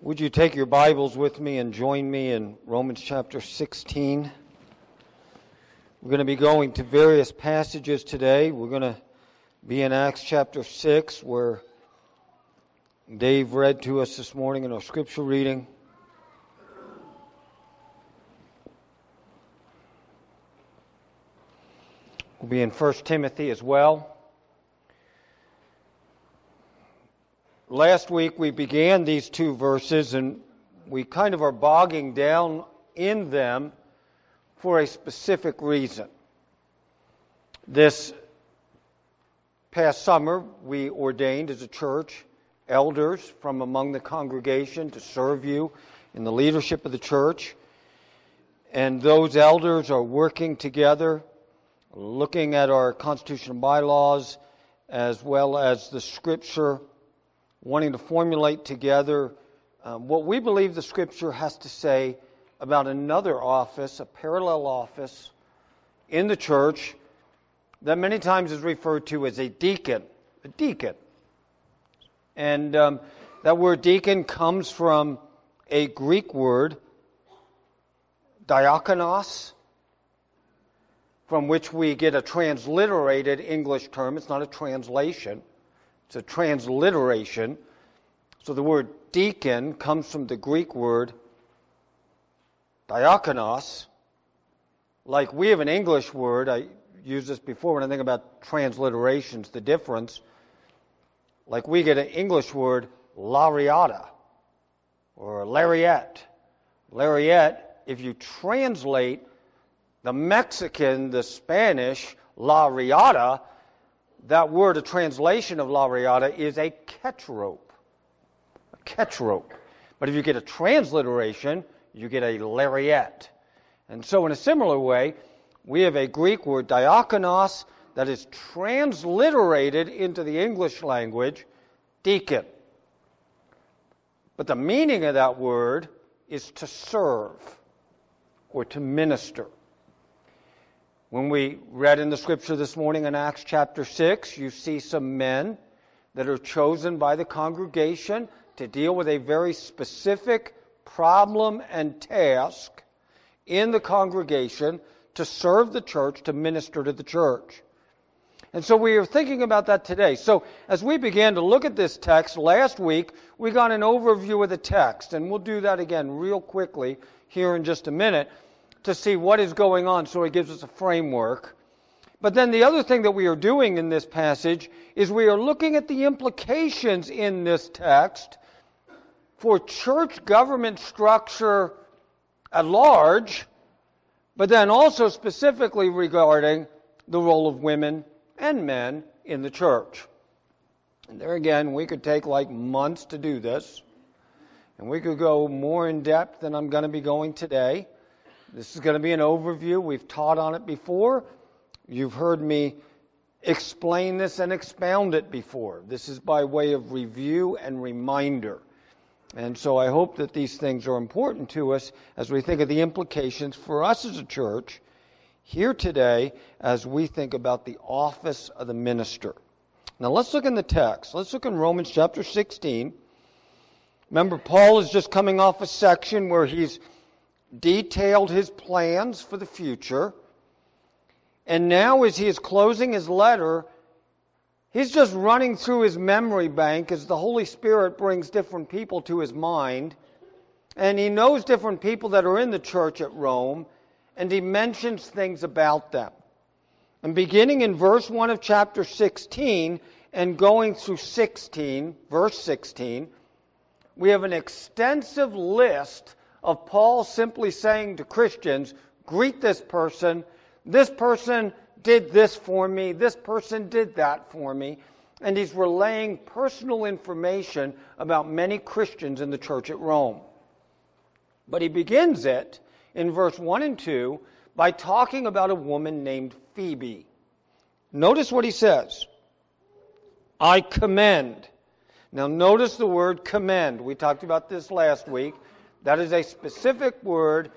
Would you take your Bibles with me and join me in Romans chapter 16? We're going to be going to various passages today. We're going to be in Acts chapter 6, where Dave read to us this morning in our scripture reading. We'll be in 1 Timothy as well. Last week we began these two verses and we kind of are bogging down in them for a specific reason. This past summer, we ordained as a church elders from among the congregation to serve you in the leadership of the church. And those elders are working together, looking at our constitutional bylaws as well as the scripture wanting to formulate together um, what we believe the Scripture has to say about another office, a parallel office in the church that many times is referred to as a deacon. A deacon. And um, that word deacon comes from a Greek word, diakonos, from which we get a transliterated English term. It's not a translation. It's a transliteration. So the word deacon comes from the Greek word diakonos. Like we have an English word, I used this before when I think about transliterations, the difference. Like we get an English word, lariata, or lariat. Lariat, if you translate the Mexican, the Spanish, la riata, that word, a translation of lariata, is a catch rope. A catch rope. But if you get a transliteration, you get a lariat. And so, in a similar way, we have a Greek word, diakonos, that is transliterated into the English language, deacon. But the meaning of that word is to serve or to minister. When we read in the scripture this morning in Acts chapter 6, you see some men that are chosen by the congregation to deal with a very specific problem and task in the congregation to serve the church, to minister to the church. And so we are thinking about that today. So as we began to look at this text last week, we got an overview of the text, and we'll do that again real quickly here in just a minute to see what is going on, so it gives us a framework. But then the other thing that we are doing in this passage is we are looking at the implications in this text for church government structure at large, but then also specifically regarding the role of women and men in the church. And there again, we could take like months to do this, and we could go more in depth than I'm going to be going today. This is going to be an overview. We've taught on it before. You've heard me explain this and expound it before. This is by way of review and reminder. And so I hope that these things are important to us as we think of the implications for us as a church here today as we think about the office of the minister. Now let's look in the text. Let's look in Romans chapter 16. Remember, Paul is just coming off a section where he's detailed his plans for the future. And now, as he is closing his letter, he's just running through his memory bank as the Holy Spirit brings different people to his mind. And he knows different people that are in the church at Rome, and he mentions things about them. And beginning in verse 1 of chapter 16 and going through 16, verse 16, we have an extensive list of Paul simply saying to Christians, greet this person, this person did this for me, this person did that for me. And he's relaying personal information about many Christians in the church at Rome. But he begins it in verse 1 and 2 by talking about a woman named Phoebe. Notice what he says I commend. Now, notice the word commend. We talked about this last week. That is a specific word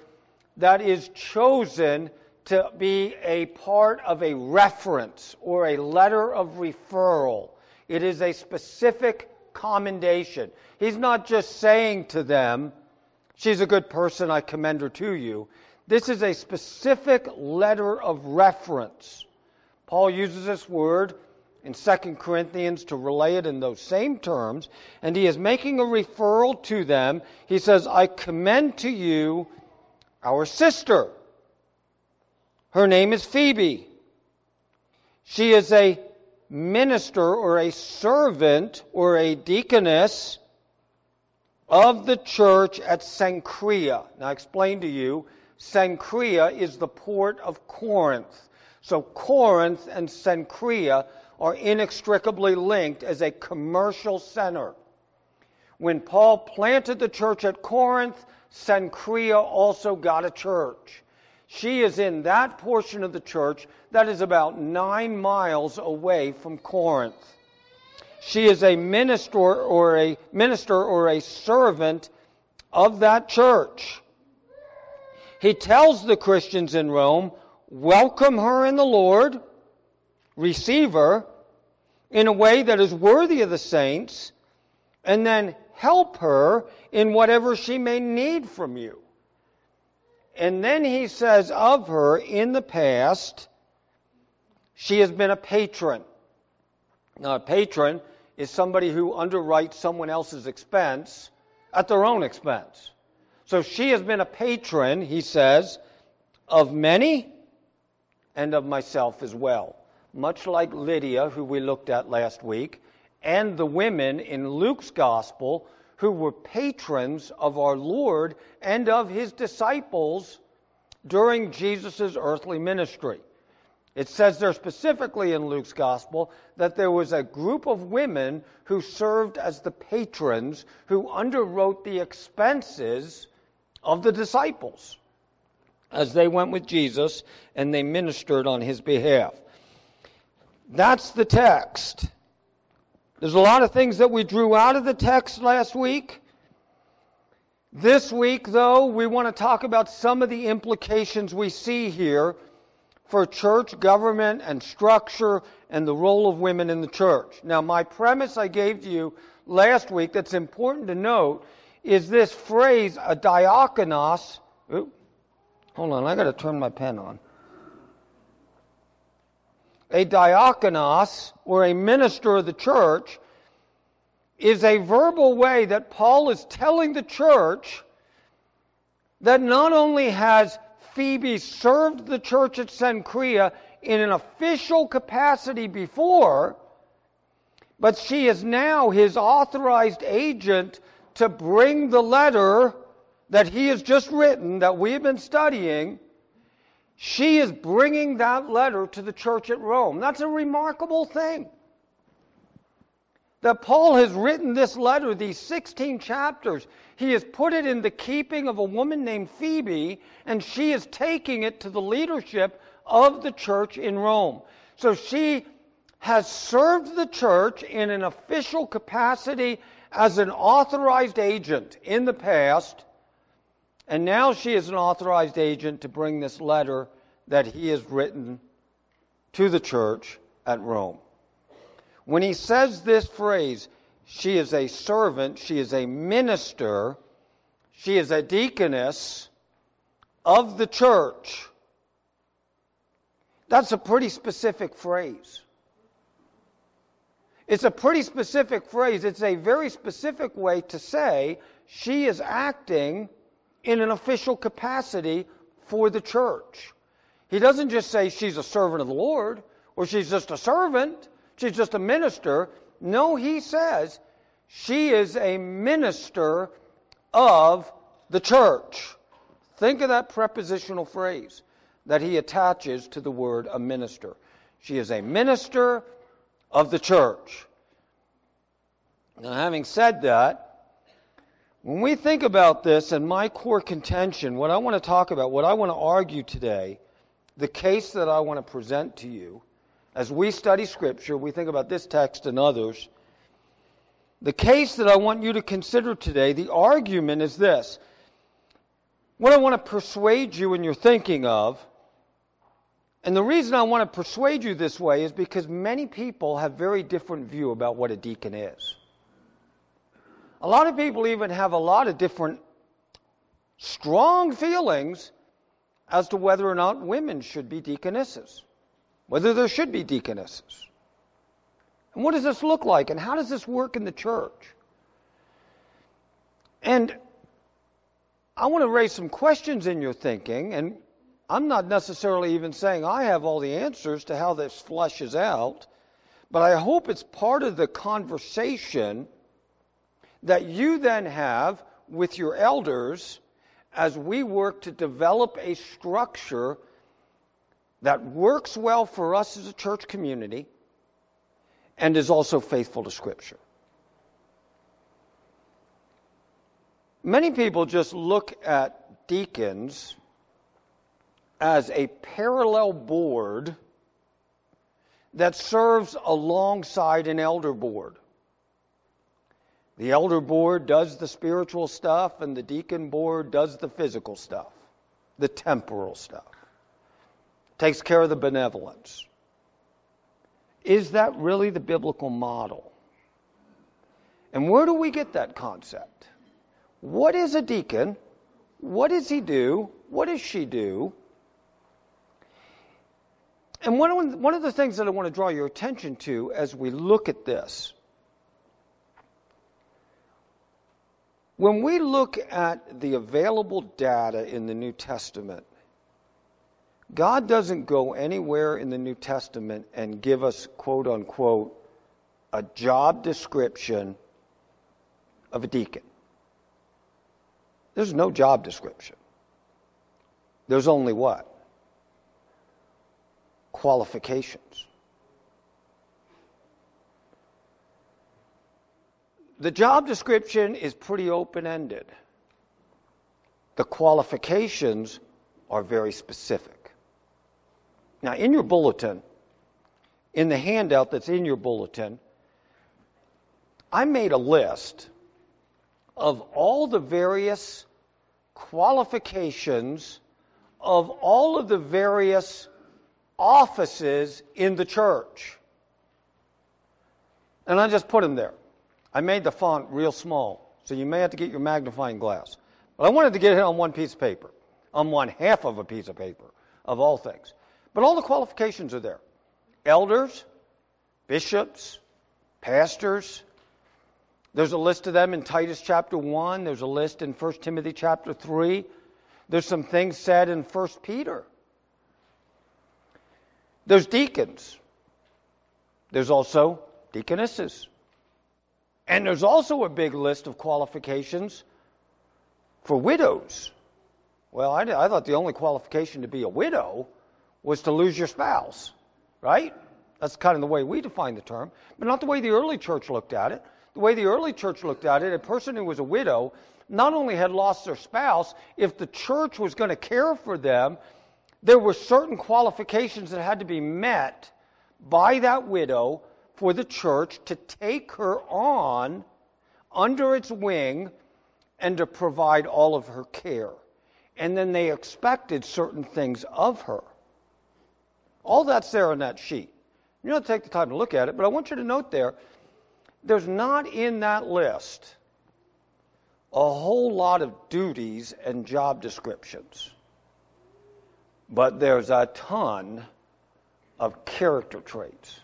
that is chosen to be a part of a reference or a letter of referral. It is a specific commendation. He's not just saying to them, She's a good person, I commend her to you. This is a specific letter of reference. Paul uses this word in 2 Corinthians to relay it in those same terms, and he is making a referral to them. He says, I commend to you our sister. Her name is Phoebe. She is a minister or a servant or a deaconess of the church at Cenchrea. Now, I explain to you, Cenchrea is the port of Corinth. So, Corinth and Cenchrea are inextricably linked as a commercial center. When Paul planted the church at Corinth, Cenchrea also got a church. She is in that portion of the church that is about nine miles away from Corinth. She is a minister or a minister or a servant of that church. He tells the Christians in Rome, welcome her in the Lord, receive her in a way that is worthy of the saints, and then help her in whatever she may need from you. And then he says of her in the past, she has been a patron. Now, a patron is somebody who underwrites someone else's expense at their own expense. So she has been a patron, he says, of many and of myself as well. Much like Lydia, who we looked at last week, and the women in Luke's gospel who were patrons of our Lord and of his disciples during Jesus' earthly ministry. It says there specifically in Luke's gospel that there was a group of women who served as the patrons who underwrote the expenses of the disciples as they went with Jesus and they ministered on his behalf. That's the text. There's a lot of things that we drew out of the text last week. This week, though, we want to talk about some of the implications we see here for church government and structure and the role of women in the church. Now, my premise I gave to you last week that's important to note is this phrase, a diakonos. Hold on, I got to turn my pen on a diakonos, or a minister of the church, is a verbal way that Paul is telling the church that not only has Phoebe served the church at Cenchrea in an official capacity before, but she is now his authorized agent to bring the letter that he has just written, that we've been studying, she is bringing that letter to the church at Rome. That's a remarkable thing. That Paul has written this letter, these 16 chapters. He has put it in the keeping of a woman named Phoebe, and she is taking it to the leadership of the church in Rome. So she has served the church in an official capacity as an authorized agent in the past and now she is an authorized agent to bring this letter that he has written to the church at Rome. When he says this phrase, she is a servant, she is a minister, she is a deaconess of the church. That's a pretty specific phrase. It's a pretty specific phrase. It's a very specific way to say she is acting in an official capacity for the church. He doesn't just say she's a servant of the Lord or she's just a servant, she's just a minister. No, he says she is a minister of the church. Think of that prepositional phrase that he attaches to the word a minister. She is a minister of the church. Now, having said that, when we think about this and my core contention, what I want to talk about, what I want to argue today, the case that I want to present to you, as we study Scripture, we think about this text and others. The case that I want you to consider today, the argument is this. What I want to persuade you in your thinking of, and the reason I want to persuade you this way is because many people have very different view about what a deacon is. A lot of people even have a lot of different strong feelings as to whether or not women should be deaconesses, whether there should be deaconesses. And what does this look like, and how does this work in the church? And I want to raise some questions in your thinking, and I'm not necessarily even saying I have all the answers to how this flushes out, but I hope it's part of the conversation that you then have with your elders as we work to develop a structure that works well for us as a church community and is also faithful to Scripture. Many people just look at deacons as a parallel board that serves alongside an elder board. The elder board does the spiritual stuff, and the deacon board does the physical stuff, the temporal stuff, takes care of the benevolence. Is that really the biblical model? And where do we get that concept? What is a deacon? What does he do? What does she do? And one of, the things that I want to draw your attention to as we look at this When we look at the available data in the New Testament, God doesn't go anywhere in the New Testament and give us, quote unquote, a job description of a deacon. There's no job description. There's only what? Qualifications. The job description is pretty open ended. The qualifications are very specific. Now, in your bulletin, in the handout that's in your bulletin, I made a list of all the various qualifications of all of the various offices in the church. And I just put them there. I made the font real small, so you may have to get your magnifying glass. But I wanted to get it on one piece of paper, on one half of a piece of paper, of all things. But all the qualifications are there elders, bishops, pastors. There's a list of them in Titus chapter 1. There's a list in 1 Timothy chapter 3. There's some things said in 1 Peter. There's deacons. There's also deaconesses. And there's also a big list of qualifications for widows. Well, I, I, thought the only qualification to be a widow was to lose your spouse, right? That's kind of the way we define the term, but not the way the early church looked at it. The way the early church looked at it, a person who was a widow not only had lost their spouse, if the church was going to care for them, there were certain qualifications that had to be met by that widow for the church to take her on under its wing and to provide all of her care. And then they expected certain things of her. All that's there on that sheet. You don't take the time to look at it, but I want you to note there there's not in that list a whole lot of duties and job descriptions, but there's a ton of character traits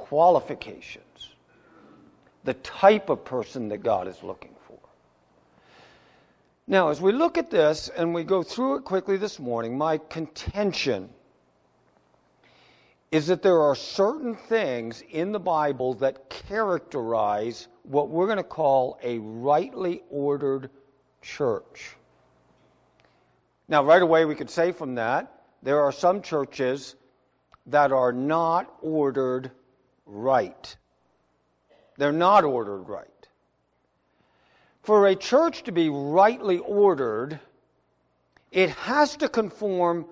qualifications, the type of person that God is looking for. Now, as we look at this and we go through it quickly this morning, my contention is that there are certain things in the Bible that characterize what we're going to call a rightly ordered church. Now, right away, we could say from that, there are some churches that are not ordered right. They're not ordered right. For a church to be rightly ordered, it has to conform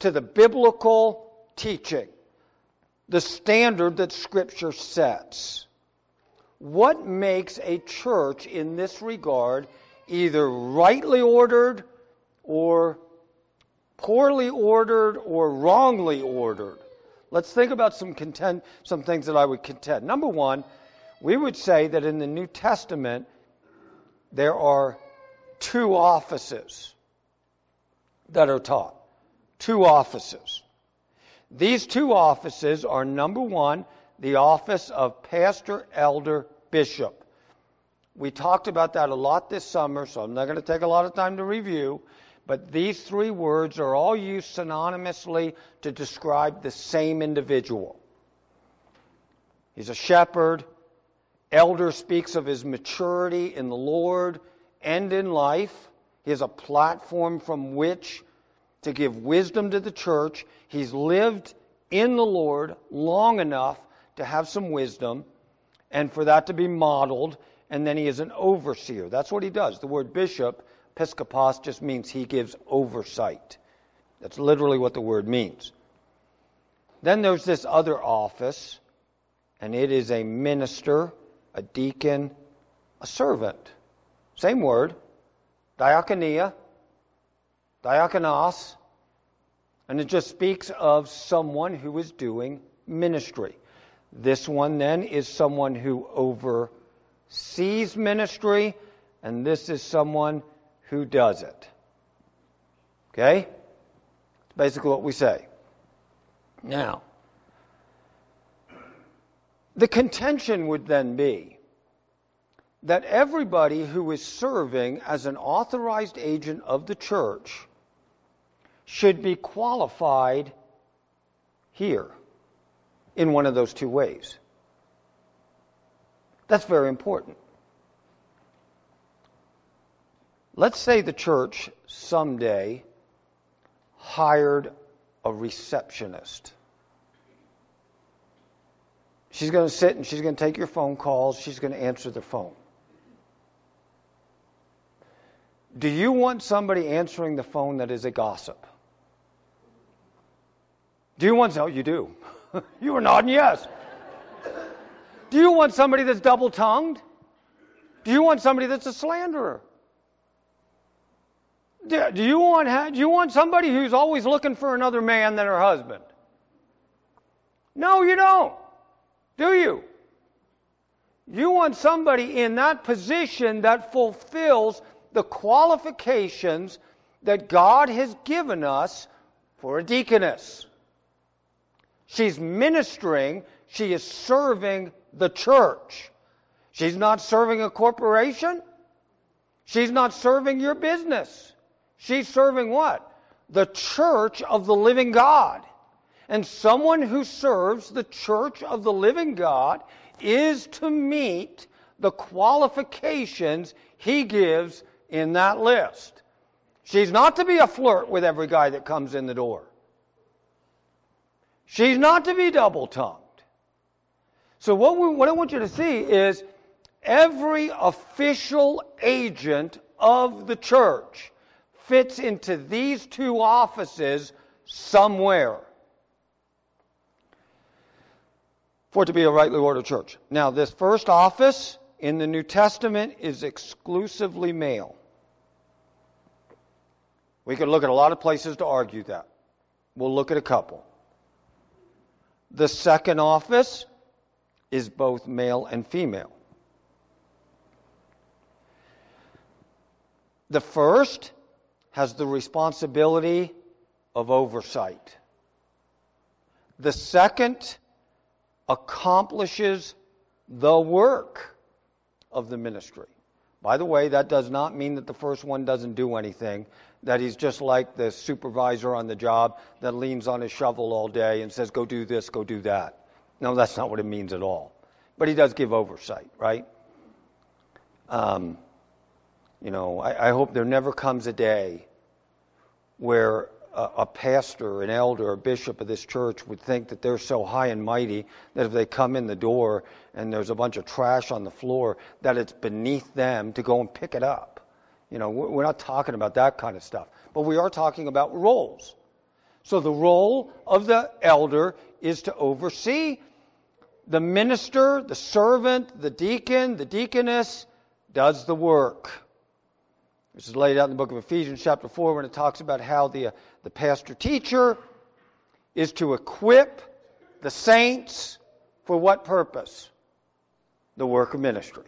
to the biblical teaching, the standard that Scripture sets. What makes a church in this regard either rightly ordered or poorly ordered or wrongly ordered? Let's think about some, contend, some things that I would contend. Number one, we would say that in the New Testament, there are two offices that are taught. Two offices. These two offices are number one, the office of pastor, elder, bishop. We talked about that a lot this summer, so I'm not going to take a lot of time to review. But these three words are all used synonymously to describe the same individual. He's a shepherd. Elder speaks of his maturity in the Lord and in life. He has a platform from which to give wisdom to the church. He's lived in the Lord long enough to have some wisdom and for that to be modeled. And then he is an overseer. That's what he does. The word bishop Episkopos just means he gives oversight. That's literally what the word means. Then there's this other office, and it is a minister, a deacon, a servant. Same word, diakonia, diakonos, and it just speaks of someone who is doing ministry. This one then is someone who oversees ministry, and this is someone who does it. Okay? It's basically what we say. Now, the contention would then be that everybody who is serving as an authorized agent of the church should be qualified here in one of those two ways. That's very important. Let's say the church someday hired a receptionist. She's going to sit and she's going to take your phone calls, she's going to answer the phone. Do you want somebody answering the phone that is a gossip? Do you want, oh, you do. you were nodding yes. Do you want somebody that's double tongued? Do you want somebody that's a slanderer? Do you want, do you want somebody who's always looking for another man than her husband? No, you don't. Do you? You want somebody in that position that fulfills the qualifications that God has given us for a deaconess. She's ministering, she is serving the church. She's not serving a corporation, she's not serving your business. She's serving what? The church of the living God. And someone who serves the church of the living God is to meet the qualifications he gives in that list. She's not to be a flirt with every guy that comes in the door. She's not to be double tongued. So, what, we, what I want you to see is every official agent of the church fits into these two offices somewhere for it to be a rightly ordered church. Now, this first office in the New Testament is exclusively male. We could look at a lot of places to argue that. We'll look at a couple. The second office is both male and female. The first has the responsibility of oversight. The second accomplishes the work of the ministry. By the way, that does not mean that the first one doesn't do anything, that he's just like the supervisor on the job that leans on his shovel all day and says, go do this, go do that. No, that's not what it means at all. But he does give oversight, right? Um, you know, I, I hope there never comes a day where a, a, pastor, an elder, a bishop of this church would think that they're so high and mighty that if they come in the door and there's a bunch of trash on the floor, that it's beneath them to go and pick it up. You know, we're not talking about that kind of stuff, but we are talking about roles. So the role of the elder is to oversee the minister, the servant, the deacon, the deaconess does the work. This is laid out in the book of Ephesians, chapter 4, when it talks about how the, uh, the pastor teacher is to equip the saints for what purpose? the work of ministry,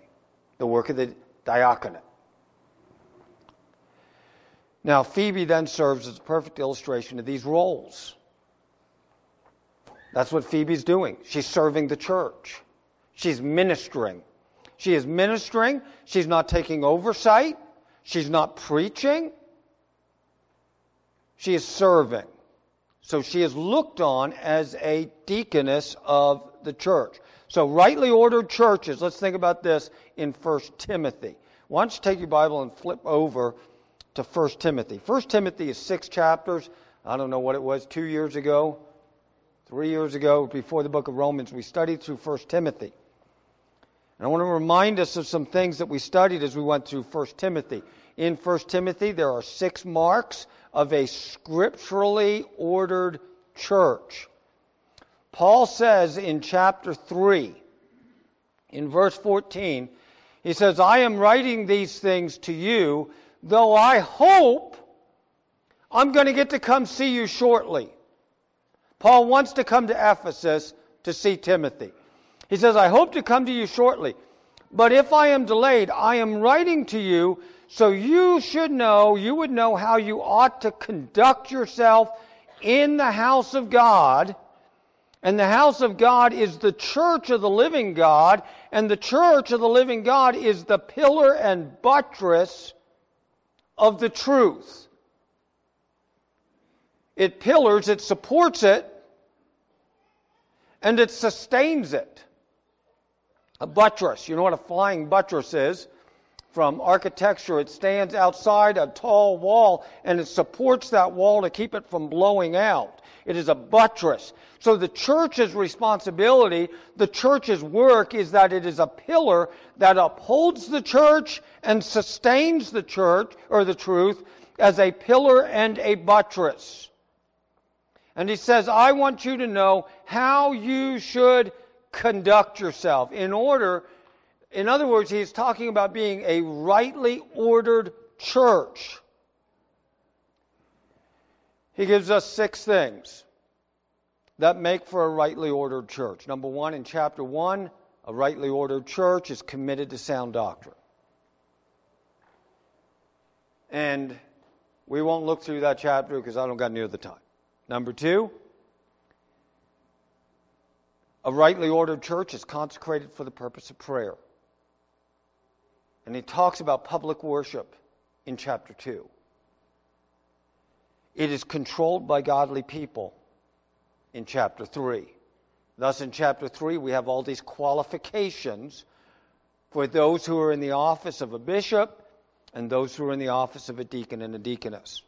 the work of the diaconate. Now, Phoebe then serves as a perfect illustration of these roles. That's what Phoebe's doing. She's serving the church. She's ministering. She is ministering. She's not taking oversight. She's not preaching. She is serving. So she is looked on as a deaconess of the church. So rightly ordered churches, let's think about this in 1 Timothy. Why don't you take your Bible and flip over to 1 Timothy. 1 Timothy is six chapters. I don't know what it was, two years ago, three years ago, before the book of Romans, we studied through 1 Timothy. And I want to remind us of some things that we studied as we went through 1 Timothy. In 1 Timothy, there are six marks of a scripturally ordered church. Paul says in chapter 3, in verse 14, he says, I am writing these things to you though I hope I'm going to get to come see you shortly. Paul wants to come to Ephesus to see Timothy. He says, I hope to come to you shortly. But if I am delayed, I am writing to you so you should know, you would know how you ought to conduct yourself in the house of God. And the house of God is the church of the living God. And the church of the living God is the pillar and buttress of the truth. It pillars, it supports it, and it sustains it. A buttress, you know what a flying buttress is? From architecture, it stands outside a tall wall and it supports that wall to keep it from blowing out. It is a buttress. So the church's responsibility, the church's work is that it is a pillar that upholds the church and sustains the church or the truth as a pillar and a buttress. And he says, I want you to know how you should conduct yourself in order, in other words, he's talking about being a rightly ordered church. He gives us six things that make for a rightly ordered church. Number one, in chapter one, a rightly ordered church is committed to sound doctrine. And we won't look through that chapter because I don't got near the time. Number two, a rightly ordered church is consecrated for the purpose of prayer. And he talks about public worship in chapter 2. It is controlled by godly people in chapter 3. Thus, in chapter 3, we have all these qualifications for those who are in the office of a bishop and those who are in the office of a deacon and a deaconess.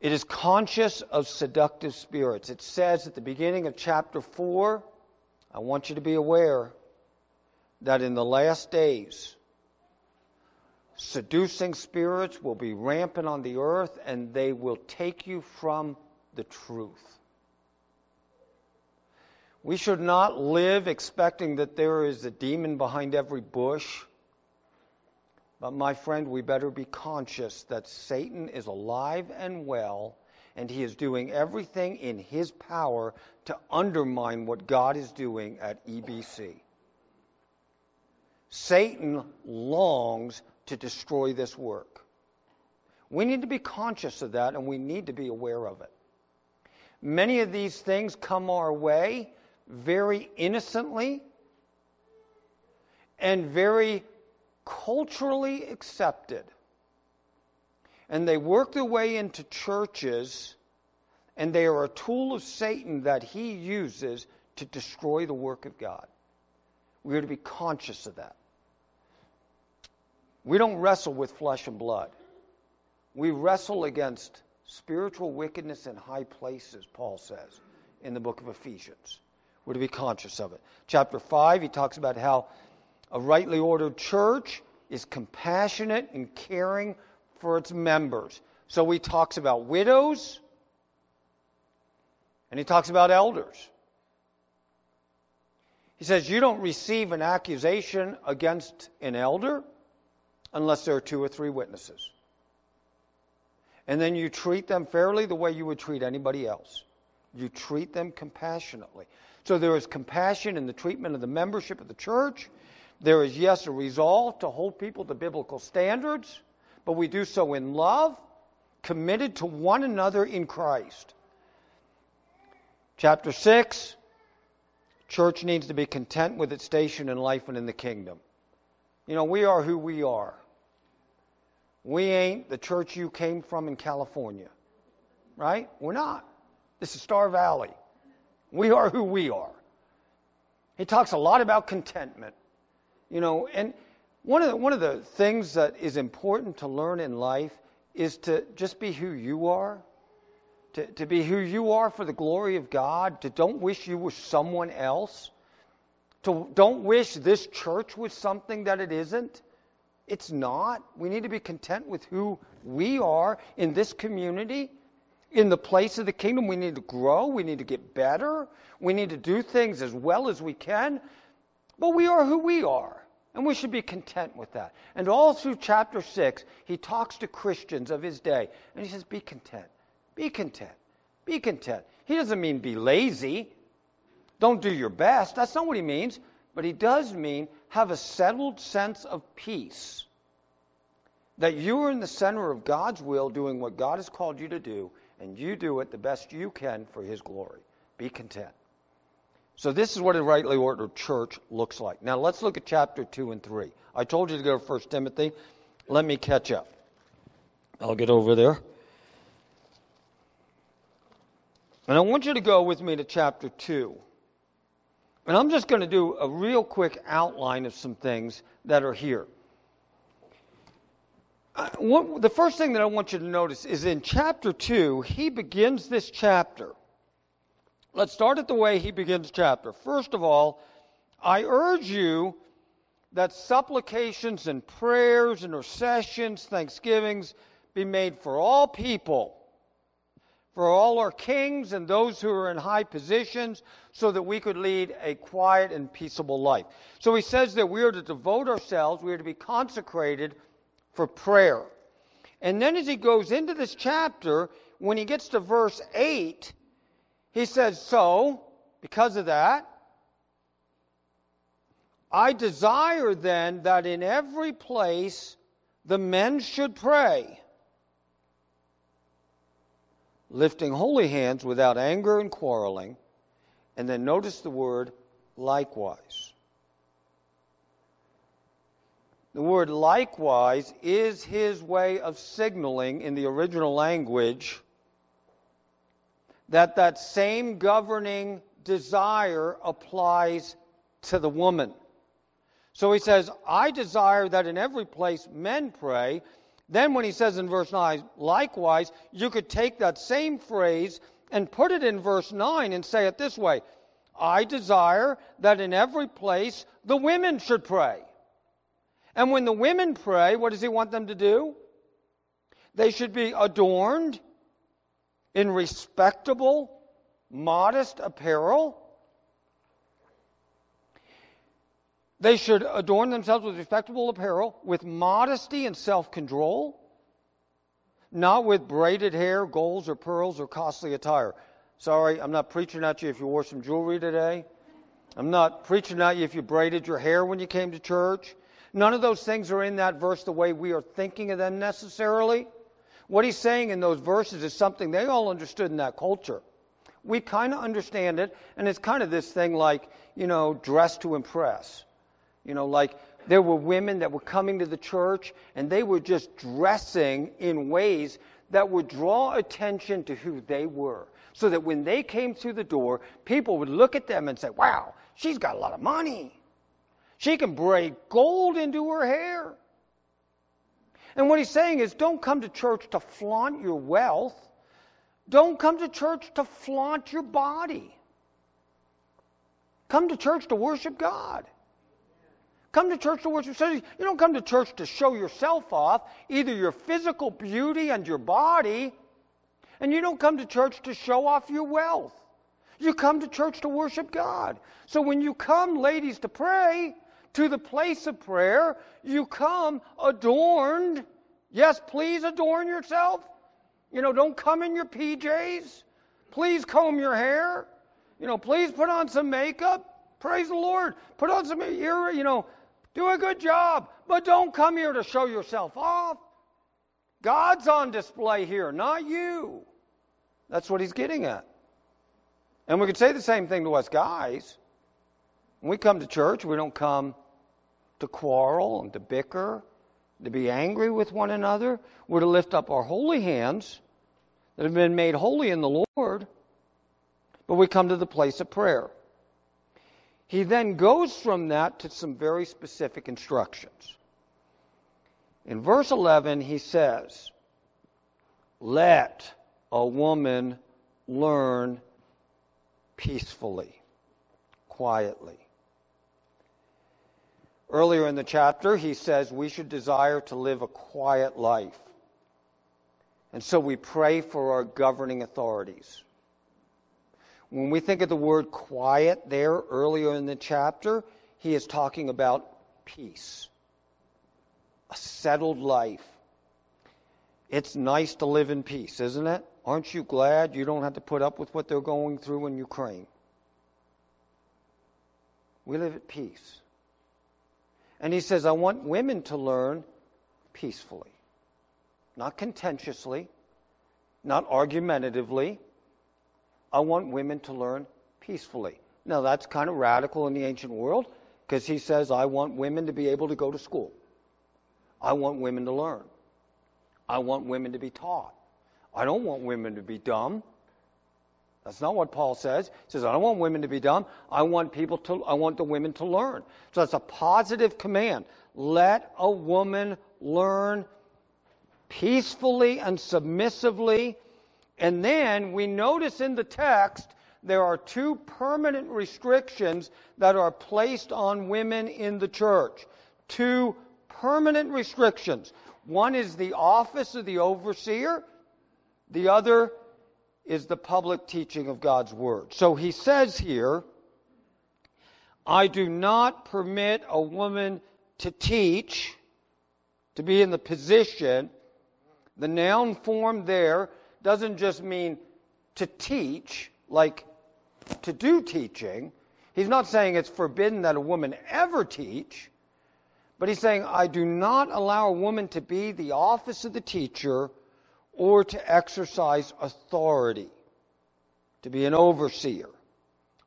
It is conscious of seductive spirits. It says at the beginning of chapter 4, I want you to be aware that in the last days, seducing spirits will be rampant on the earth and they will take you from the truth. We should not live expecting that there is a demon behind every bush. But, my friend, we better be conscious that Satan is alive and well, and he is doing everything in his power to undermine what God is doing at EBC. Satan longs to destroy this work. We need to be conscious of that and we need to be aware of it. Many of these things come our way very innocently and very culturally accepted. And they work their way into churches, and they are a tool of Satan that he uses to destroy the work of God. We are to be conscious of that. We don't wrestle with flesh and blood. We wrestle against spiritual wickedness in high places, Paul says in the book of Ephesians. We're to be conscious of it. Chapter 5, he talks about how a rightly ordered church is compassionate and caring for its members. So he talks about widows and he talks about elders. He says, You don't receive an accusation against an elder unless there are two or three witnesses. And then you treat them fairly the way you would treat anybody else. You treat them compassionately. So there is compassion in the treatment of the membership of the church. There is, yes, a resolve to hold people to biblical standards, but we do so in love, committed to one another in Christ. Chapter 6 Church needs to be content with its station in life and in the kingdom. You know, we are who we are. We ain't the church you came from in California, right? We're not. This is Star Valley. We are who we are. He talks a lot about contentment. You know, and one of the, one of the things that is important to learn in life is to just be who you are. To, to be who you are for the glory of God, to don't wish you were someone else, to don't wish this church was something that it isn't. It's not. We need to be content with who we are in this community in the place of the kingdom. We need to grow. We need to get better. We need to do things as well as we can. But we are who we are. And we should be content with that. And all through chapter 6, he talks to Christians of his day. And he says, Be content. Be content. Be content. He doesn't mean be lazy. Don't do your best. That's not what he means. But he does mean have a settled sense of peace. That you are in the center of God's will, doing what God has called you to do, and you do it the best you can for His glory. Be content. So, this is what a rightly ordered church looks like. Now, let's look at chapter 2 and 3. I told you to go to 1 Timothy. Let me catch up. I'll get over there. And I want you to go with me to chapter 2. And I'm just going to do a real quick outline of some things that are here uh, what, the first thing that I want you to notice is in chapter 2, he begins this chapter. Let's start at the way he begins chapter. First of all, I urge you that supplications and prayers, and intercessions, thanksgivings be made for all people, for all our kings and those who are in high positions, so that we could lead a quiet and peaceable life. So he says that we are to devote ourselves, we are to be consecrated for prayer. And then as he goes into this chapter, when he gets to verse 8, he says, So, because of that, I desire then that in every place the men should pray, lifting holy hands without anger and quarreling. And then notice the word likewise. The word likewise is his way of signaling in the original language that that same governing desire applies to the woman. So he says, I desire that in every place men pray. Then, when he says in verse 9, likewise, you could take that same phrase and put it in verse 9 and say it this way I desire that in every place the women should pray. And when the women pray, what does he want them to do? They should be adorned in respectable, modest apparel. They should adorn themselves with respectable apparel, with modesty and self control, not with braided hair, golds, or pearls, or costly attire. Sorry, I'm not preaching at you if you wore some jewelry today. I'm not preaching at you if you braided your hair when you came to church. None of those things are in that verse the way we are thinking of them necessarily. What he's saying in those verses is something they all understood in that culture. We kind of understand it, and it's kind of this thing like, you know, dress to impress. You know, like there were women that were coming to the church, and they were just dressing in ways that would draw attention to who they were. So that when they came through the door, people would look at them and say, wow, she's got a lot of money. She can braid gold into her hair. And what he's saying is don't come to church to flaunt your wealth. Don't come to church to flaunt your body. Come to church to worship God. Come to church to worship. So You don't come to church to show yourself off, either your physical beauty and your body, and you don't come to church to show off your wealth. You come to church to worship God. So when you come, ladies, to pray, to the place of prayer, you come adorned. Yes, please adorn yourself. You know, don't come in your PJs. Please comb your hair. You know, please put on some makeup. Praise the Lord. Put on some ear, you know, do a good job. But don't come here to show yourself off. God's on display here, not you. That's what he's getting at. And we could say the same thing to us guys. When we come to church, we don't come to quarrel and to bicker, to be angry with one another. We're to lift up our holy hands that have been made holy in the Lord. But we come to the place of prayer. He then goes from that to some very specific instructions. In verse 11, he says, Let a woman learn peacefully, quietly. Earlier in the chapter, he says we should desire to live a quiet life. And so we pray for our governing authorities. When we think of the word quiet there earlier in the chapter, he is talking about peace, a settled life. It's nice to live in peace, isn't it? Aren't you glad you don't have to put up with what they're going through in Ukraine? We live at peace. And he says, I want women to learn peacefully, not contentiously, not argumentatively. I want women to learn peacefully. Now, that's kind of radical in the ancient world because he says, I want women to be able to go to school. I want women to learn. I want women to be taught. I don't want women to be dumb. That's not what Paul says. He says, I don't want women to be dumb. I want people to, I want the women to learn. So that's a positive command. Let a woman learn peacefully and submissively. And then we notice in the text there are two permanent restrictions that are placed on women in the church. Two permanent restrictions. One is the office of the overseer, the other is the public teaching of God's Word. So he says here, I do not permit a woman to teach, to be in the position. The noun form there doesn't just mean to teach, like to do teaching. He's not saying it's forbidden that a woman ever teach, but he's saying, I do not allow a woman to be the office of the teacher or to exercise authority, to be an overseer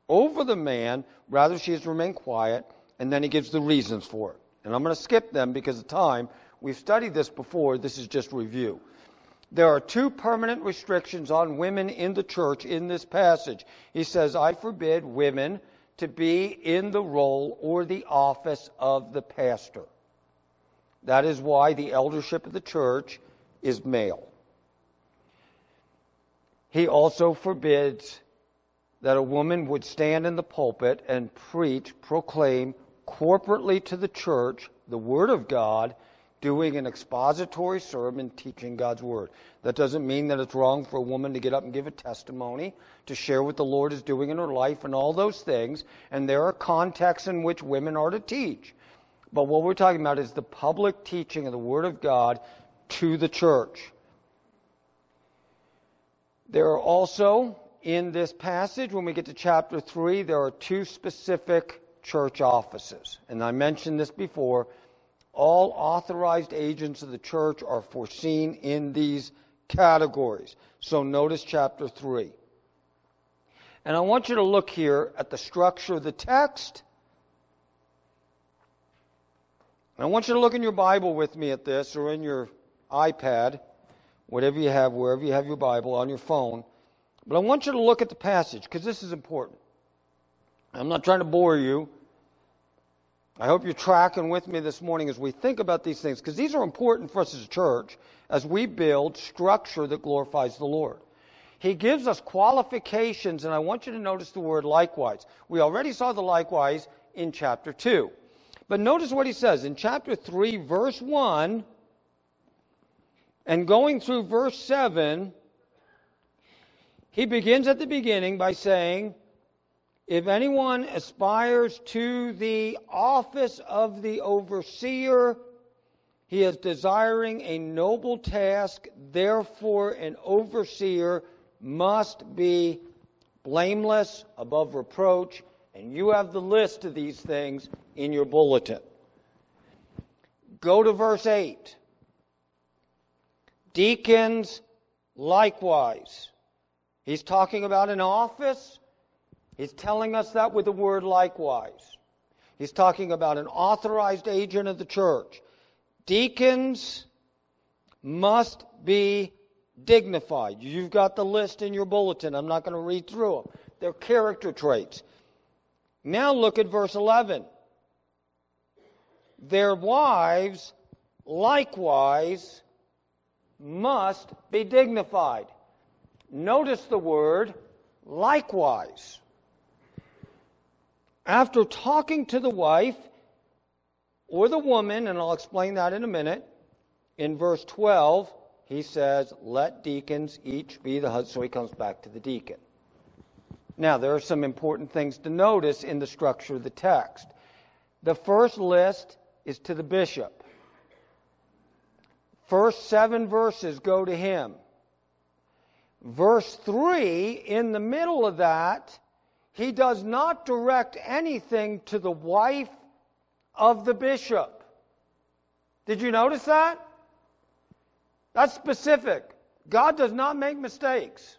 over the man. Rather, she has remained quiet, and then he gives the reasons for it. And I'm going to skip them because of time. We've studied this before. This is just review. There are two permanent restrictions on women in the church in this passage. He says, I forbid women to be in the role or the office of the pastor. That is why the eldership of the church is male. He also forbids that a woman would stand in the pulpit and preach, proclaim corporately to the church the Word of God, doing an expository sermon teaching God's Word. That doesn't mean that it's wrong for a woman to get up and give a testimony, to share what the Lord is doing in her life, and all those things. And there are contexts in which women are to teach. But what we're talking about is the public teaching of the Word of God to the church. There are also, in this passage, when we get to chapter 3, there are two specific church offices. And I mentioned this before. All authorized agents of the church are foreseen in these categories. So notice chapter 3. And I want you to look here at the structure of the text. And I want you to look in your Bible with me at this or in your iPad whatever you have, wherever you have your Bible, on your phone. But I want you to look at the passage because this is important. I'm not trying to bore you. I hope you're tracking with me this morning as we think about these things because these are important for us as a church as we build structure that glorifies the Lord. He gives us qualifications, and I want you to notice the word likewise. We already saw the likewise in chapter 2. But notice what he says in chapter 3, verse 1 and going through verse 7, he begins at the beginning by saying, If anyone aspires to the office of the overseer, he is desiring a noble task, therefore, an overseer must be blameless, above reproach, and you have the list of these things in your bulletin. Go to verse 8. Deacons likewise. He's talking about an office. He's telling us that with the word likewise. He's talking about an authorized agent of the church. Deacons must be dignified. You've got the list in your bulletin. I'm not going to read through them. They're character traits. Now look at verse 11. Their wives likewise must be dignified. Notice the word likewise. After talking to the wife or the woman, and I'll explain that in a minute, in verse 12, he says, Let deacons each be the husband. So he comes back to the deacon. Now, there are some important things to notice in the structure of the text. The first list is to the bishop. First seven verses go to him. Verse 3, in the middle of that, he does not direct anything to the wife of the bishop. Did you notice that? That's specific. God does not make mistakes.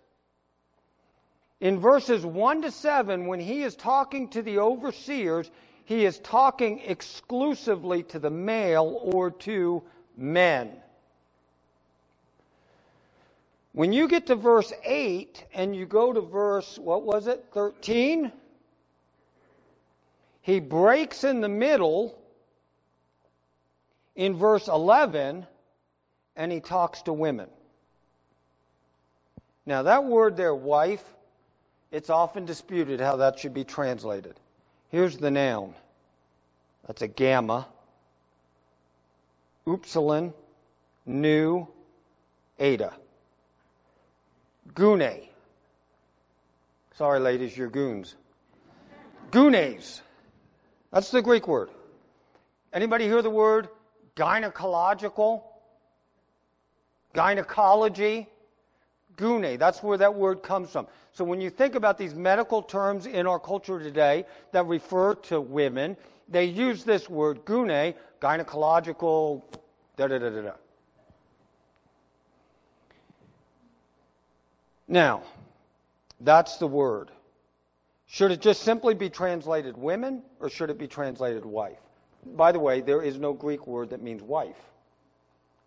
In verses 1 to 7, when he is talking to the overseers, he is talking exclusively to the male or to men. When you get to verse 8 and you go to verse, what was it, 13? He breaks in the middle in verse 11 and he talks to women. Now, that word there, wife, it's often disputed how that should be translated. Here's the noun that's a gamma, upsilon, nu, eta. Gune. Sorry, ladies, you're goons. Gunes. That's the Greek word. Anybody hear the word gynecological? Gynecology? Gune. That's where that word comes from. So when you think about these medical terms in our culture today that refer to women, they use this word gune, gynecological, da da da da da. Now, that's the word. Should it just simply be translated women or should it be translated wife? By the way, there is no Greek word that means wife.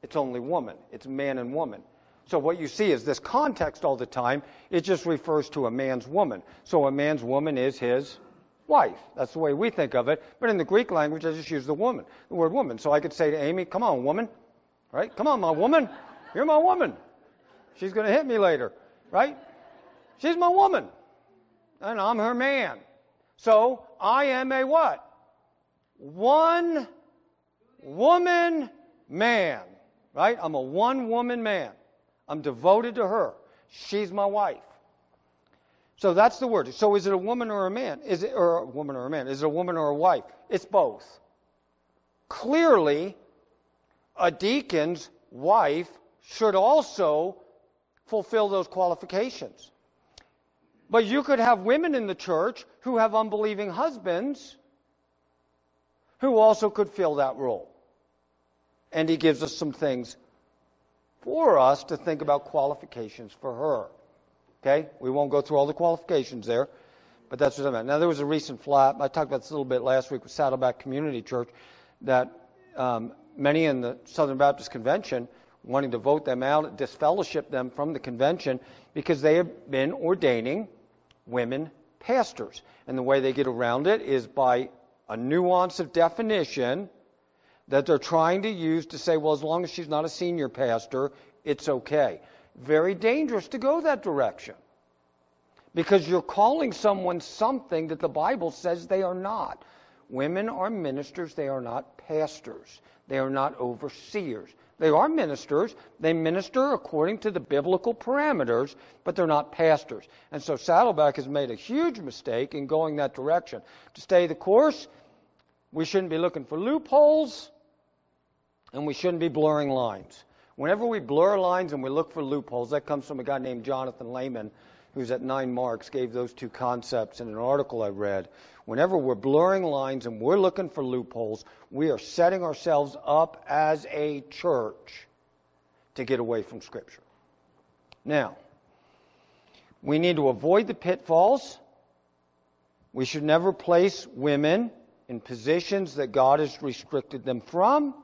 It's only woman. It's man and woman. So what you see is this context all the time, it just refers to a man's woman. So a man's woman is his wife. That's the way we think of it. But in the Greek language, I just use the woman, the word woman. So I could say to Amy, come on, woman. Right? Come on, my woman. You're my woman. She's going to hit me later right? She's my woman, and I'm her man. So I am a what? One woman man, right? I'm a one woman man. I'm devoted to her. She's my wife. So that's the word. So is it a woman or a man? Is it or a woman or a man? Is it a woman or a wife? It's both. Clearly, a deacon's wife should also fulfill those qualifications. But you could have women in the church who have unbelieving husbands who also could fill that role. And he gives us some things for us to think about qualifications for her. Okay? We won't go through all the qualifications there, but that's what I meant. Now, there was a recent flap. I talked about this a little bit last week with Saddleback Community Church that um, many in the Southern Baptist Convention wanting to vote them out, disfellowship them from the convention because they have been ordaining women pastors. And the way they get around it is by a nuance of definition that they're trying to use to say, well, as long as she's not a senior pastor, it's okay. Very dangerous to go that direction because you're calling someone something that the Bible says they are not. Women are ministers, they are not pastors, they are not overseers. They are ministers. They minister according to the biblical parameters, but they're not pastors. And so Saddleback has made a huge mistake in going that direction. To stay the course, we shouldn't be looking for loopholes, and we shouldn't be blurring lines. Whenever we blur lines and we look for loopholes, that comes from a guy named Jonathan Leeman, who's at Nine Marks, gave those two concepts in an article I read. Whenever we're blurring lines and we're looking for loopholes, we are setting ourselves up as a church to get away from Scripture. Now, we need to avoid the pitfalls. We should never place women in positions that God has restricted them from.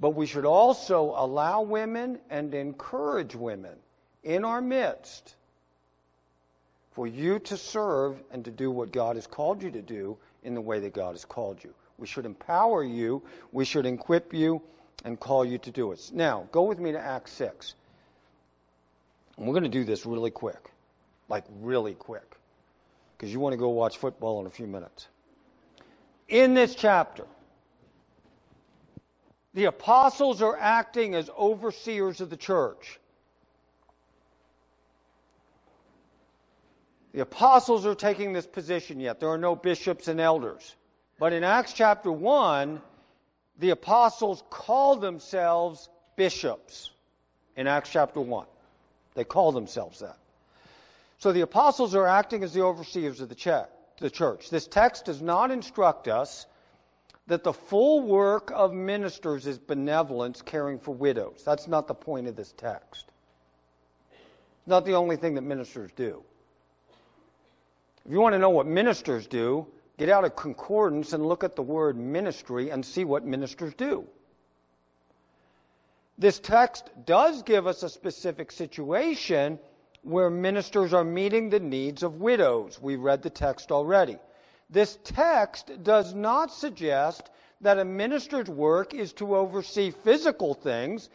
But we should also allow women and encourage women in our midst for you to serve and to do what God has called you to do in the way that God has called you. We should empower you, we should equip you, and call you to do it. Now, go with me to Acts 6. And we're going to do this really quick. Like, really quick. Because you want to go watch football in a few minutes. In this chapter, the apostles are acting as overseers of the church. The apostles are taking this position yet. There are no bishops and elders. But in Acts chapter 1, the apostles call themselves bishops. In Acts chapter 1, they call themselves that. So the apostles are acting as the overseers of the church. This text does not instruct us that the full work of ministers is benevolence, caring for widows. That's not the point of this text. It's not the only thing that ministers do. If you want to know what ministers do, get out a concordance and look at the word ministry and see what ministers do. This text does give us a specific situation where ministers are meeting the needs of widows. We read the text already. This text does not suggest that a minister's work is to oversee physical things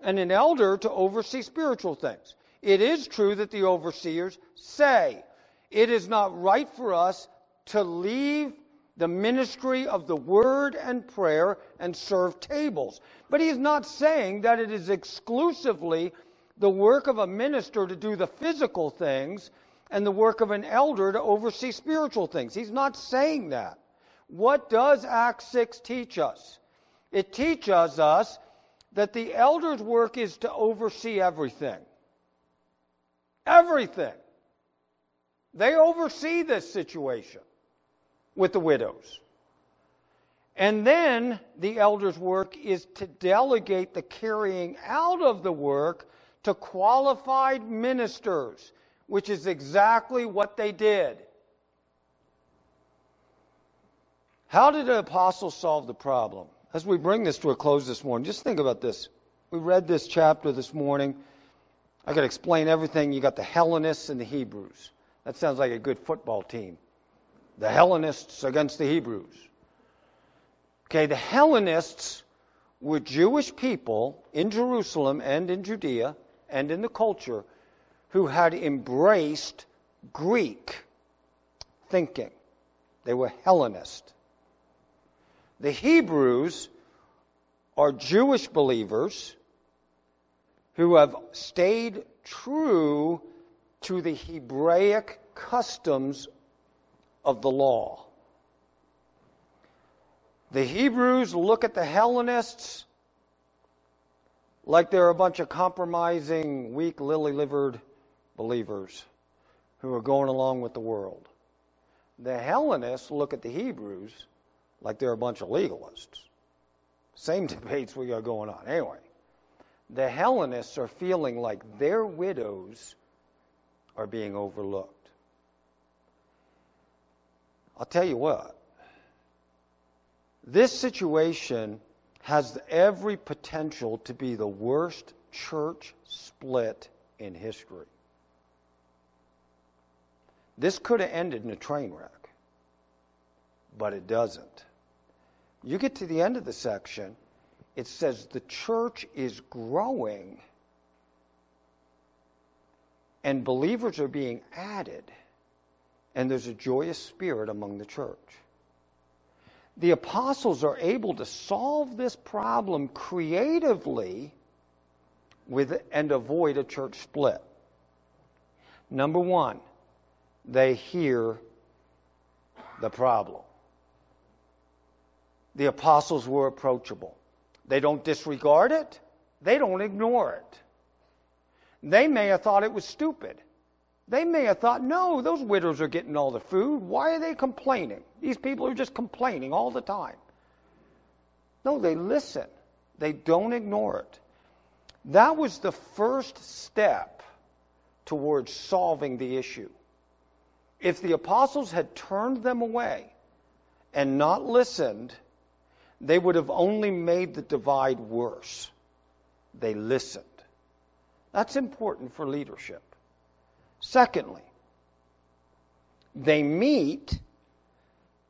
and an elder to oversee spiritual things. It is true that the overseers say, it is not right for us to leave the ministry of the word and prayer and serve tables. But he is not saying that it is exclusively the work of a minister to do the physical things and the work of an elder to oversee spiritual things. He's not saying that. What does Acts 6 teach us? It teaches us that the elder's work is to oversee everything. Everything. They oversee this situation with the widows. And then the elder's work is to delegate the carrying out of the work to qualified ministers which is exactly what they did. How did the apostles solve the problem? As we bring this to a close this morning, just think about this. We read this chapter this morning. I could explain everything. You got the Hellenists and the Hebrews. That sounds like a good football team. The Hellenists against the Hebrews. Okay, the Hellenists were Jewish people in Jerusalem and in Judea and in the culture who had embraced Greek thinking. They were Hellenist. The Hebrews are Jewish believers who have stayed true to the Hebraic customs of the law. The Hebrews look at the Hellenists like they're a bunch of compromising, weak, lily livered believers who are going along with the world. The Hellenists look at the Hebrews like they're a bunch of legalists. Same debates we got going on. Anyway, the Hellenists are feeling like their widows are being overlooked. I'll tell you what, this situation has every potential to be the worst church split in history. This could have ended in a train wreck, but it doesn't. You get to the end of the section, it says the church is growing and believers are being added, and there's a joyous spirit among the church. The apostles are able to solve this problem creatively with, and avoid a church split. Number one, they hear the problem. The apostles were approachable. They don't disregard it, they don't ignore it. They may have thought it was stupid. They may have thought, no, those widows are getting all the food. Why are they complaining? These people are just complaining all the time. No, they listen. They don't ignore it. That was the first step towards solving the issue. If the apostles had turned them away and not listened, they would have only made the divide worse. They listened. That's important for leadership. Secondly, they meet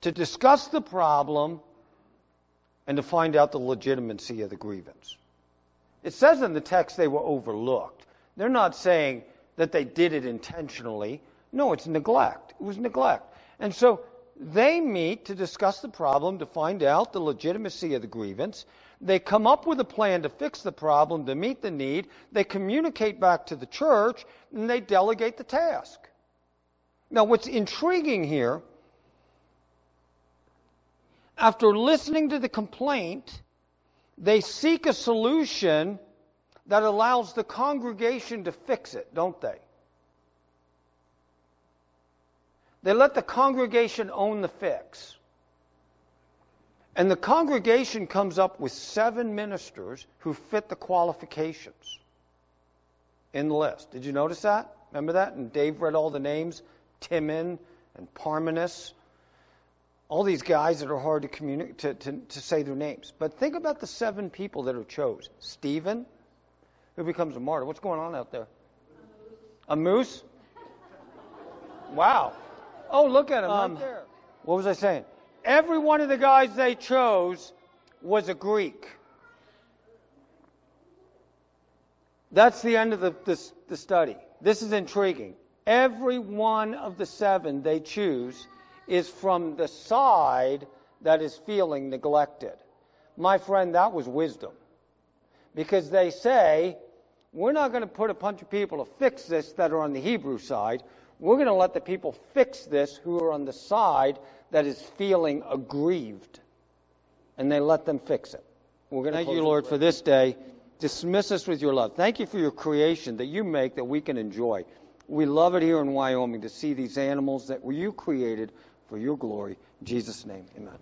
to discuss the problem and to find out the legitimacy of the grievance. It says in the text they were overlooked. They're not saying that they did it intentionally. No, it's neglect. It was neglect. And so they meet to discuss the problem, to find out the legitimacy of the grievance. They come up with a plan to fix the problem, to meet the need. They communicate back to the church, and they delegate the task. Now, what's intriguing here, after listening to the complaint, they seek a solution that allows the congregation to fix it, don't they? They let the congregation own the fix. And the congregation comes up with seven ministers who fit the qualifications in the list. Did you notice that? Remember that? And Dave read all the names Timon and Parmenas. All these guys that are hard to, communi- to, to, to say their names. But think about the seven people that are chose Stephen, who becomes a martyr. What's going on out there? A moose? Wow. Oh, look at him um, right there. What was I saying? Every one of the guys they chose was a Greek. That's the end of the, the, the study. This is intriguing. Every one of the seven they choose is from the side that is feeling neglected. My friend, that was wisdom. Because they say, we're not going to put a bunch of people to fix this that are on the Hebrew side. We're going to let the people fix this who are on the side that is feeling aggrieved. And they let them fix it. We're going to thank you, Lord, for this day. Dismiss us with your love. Thank you for your creation that you make that we can enjoy. We love it here in Wyoming to see these animals that you created for your glory. In Jesus' name, amen.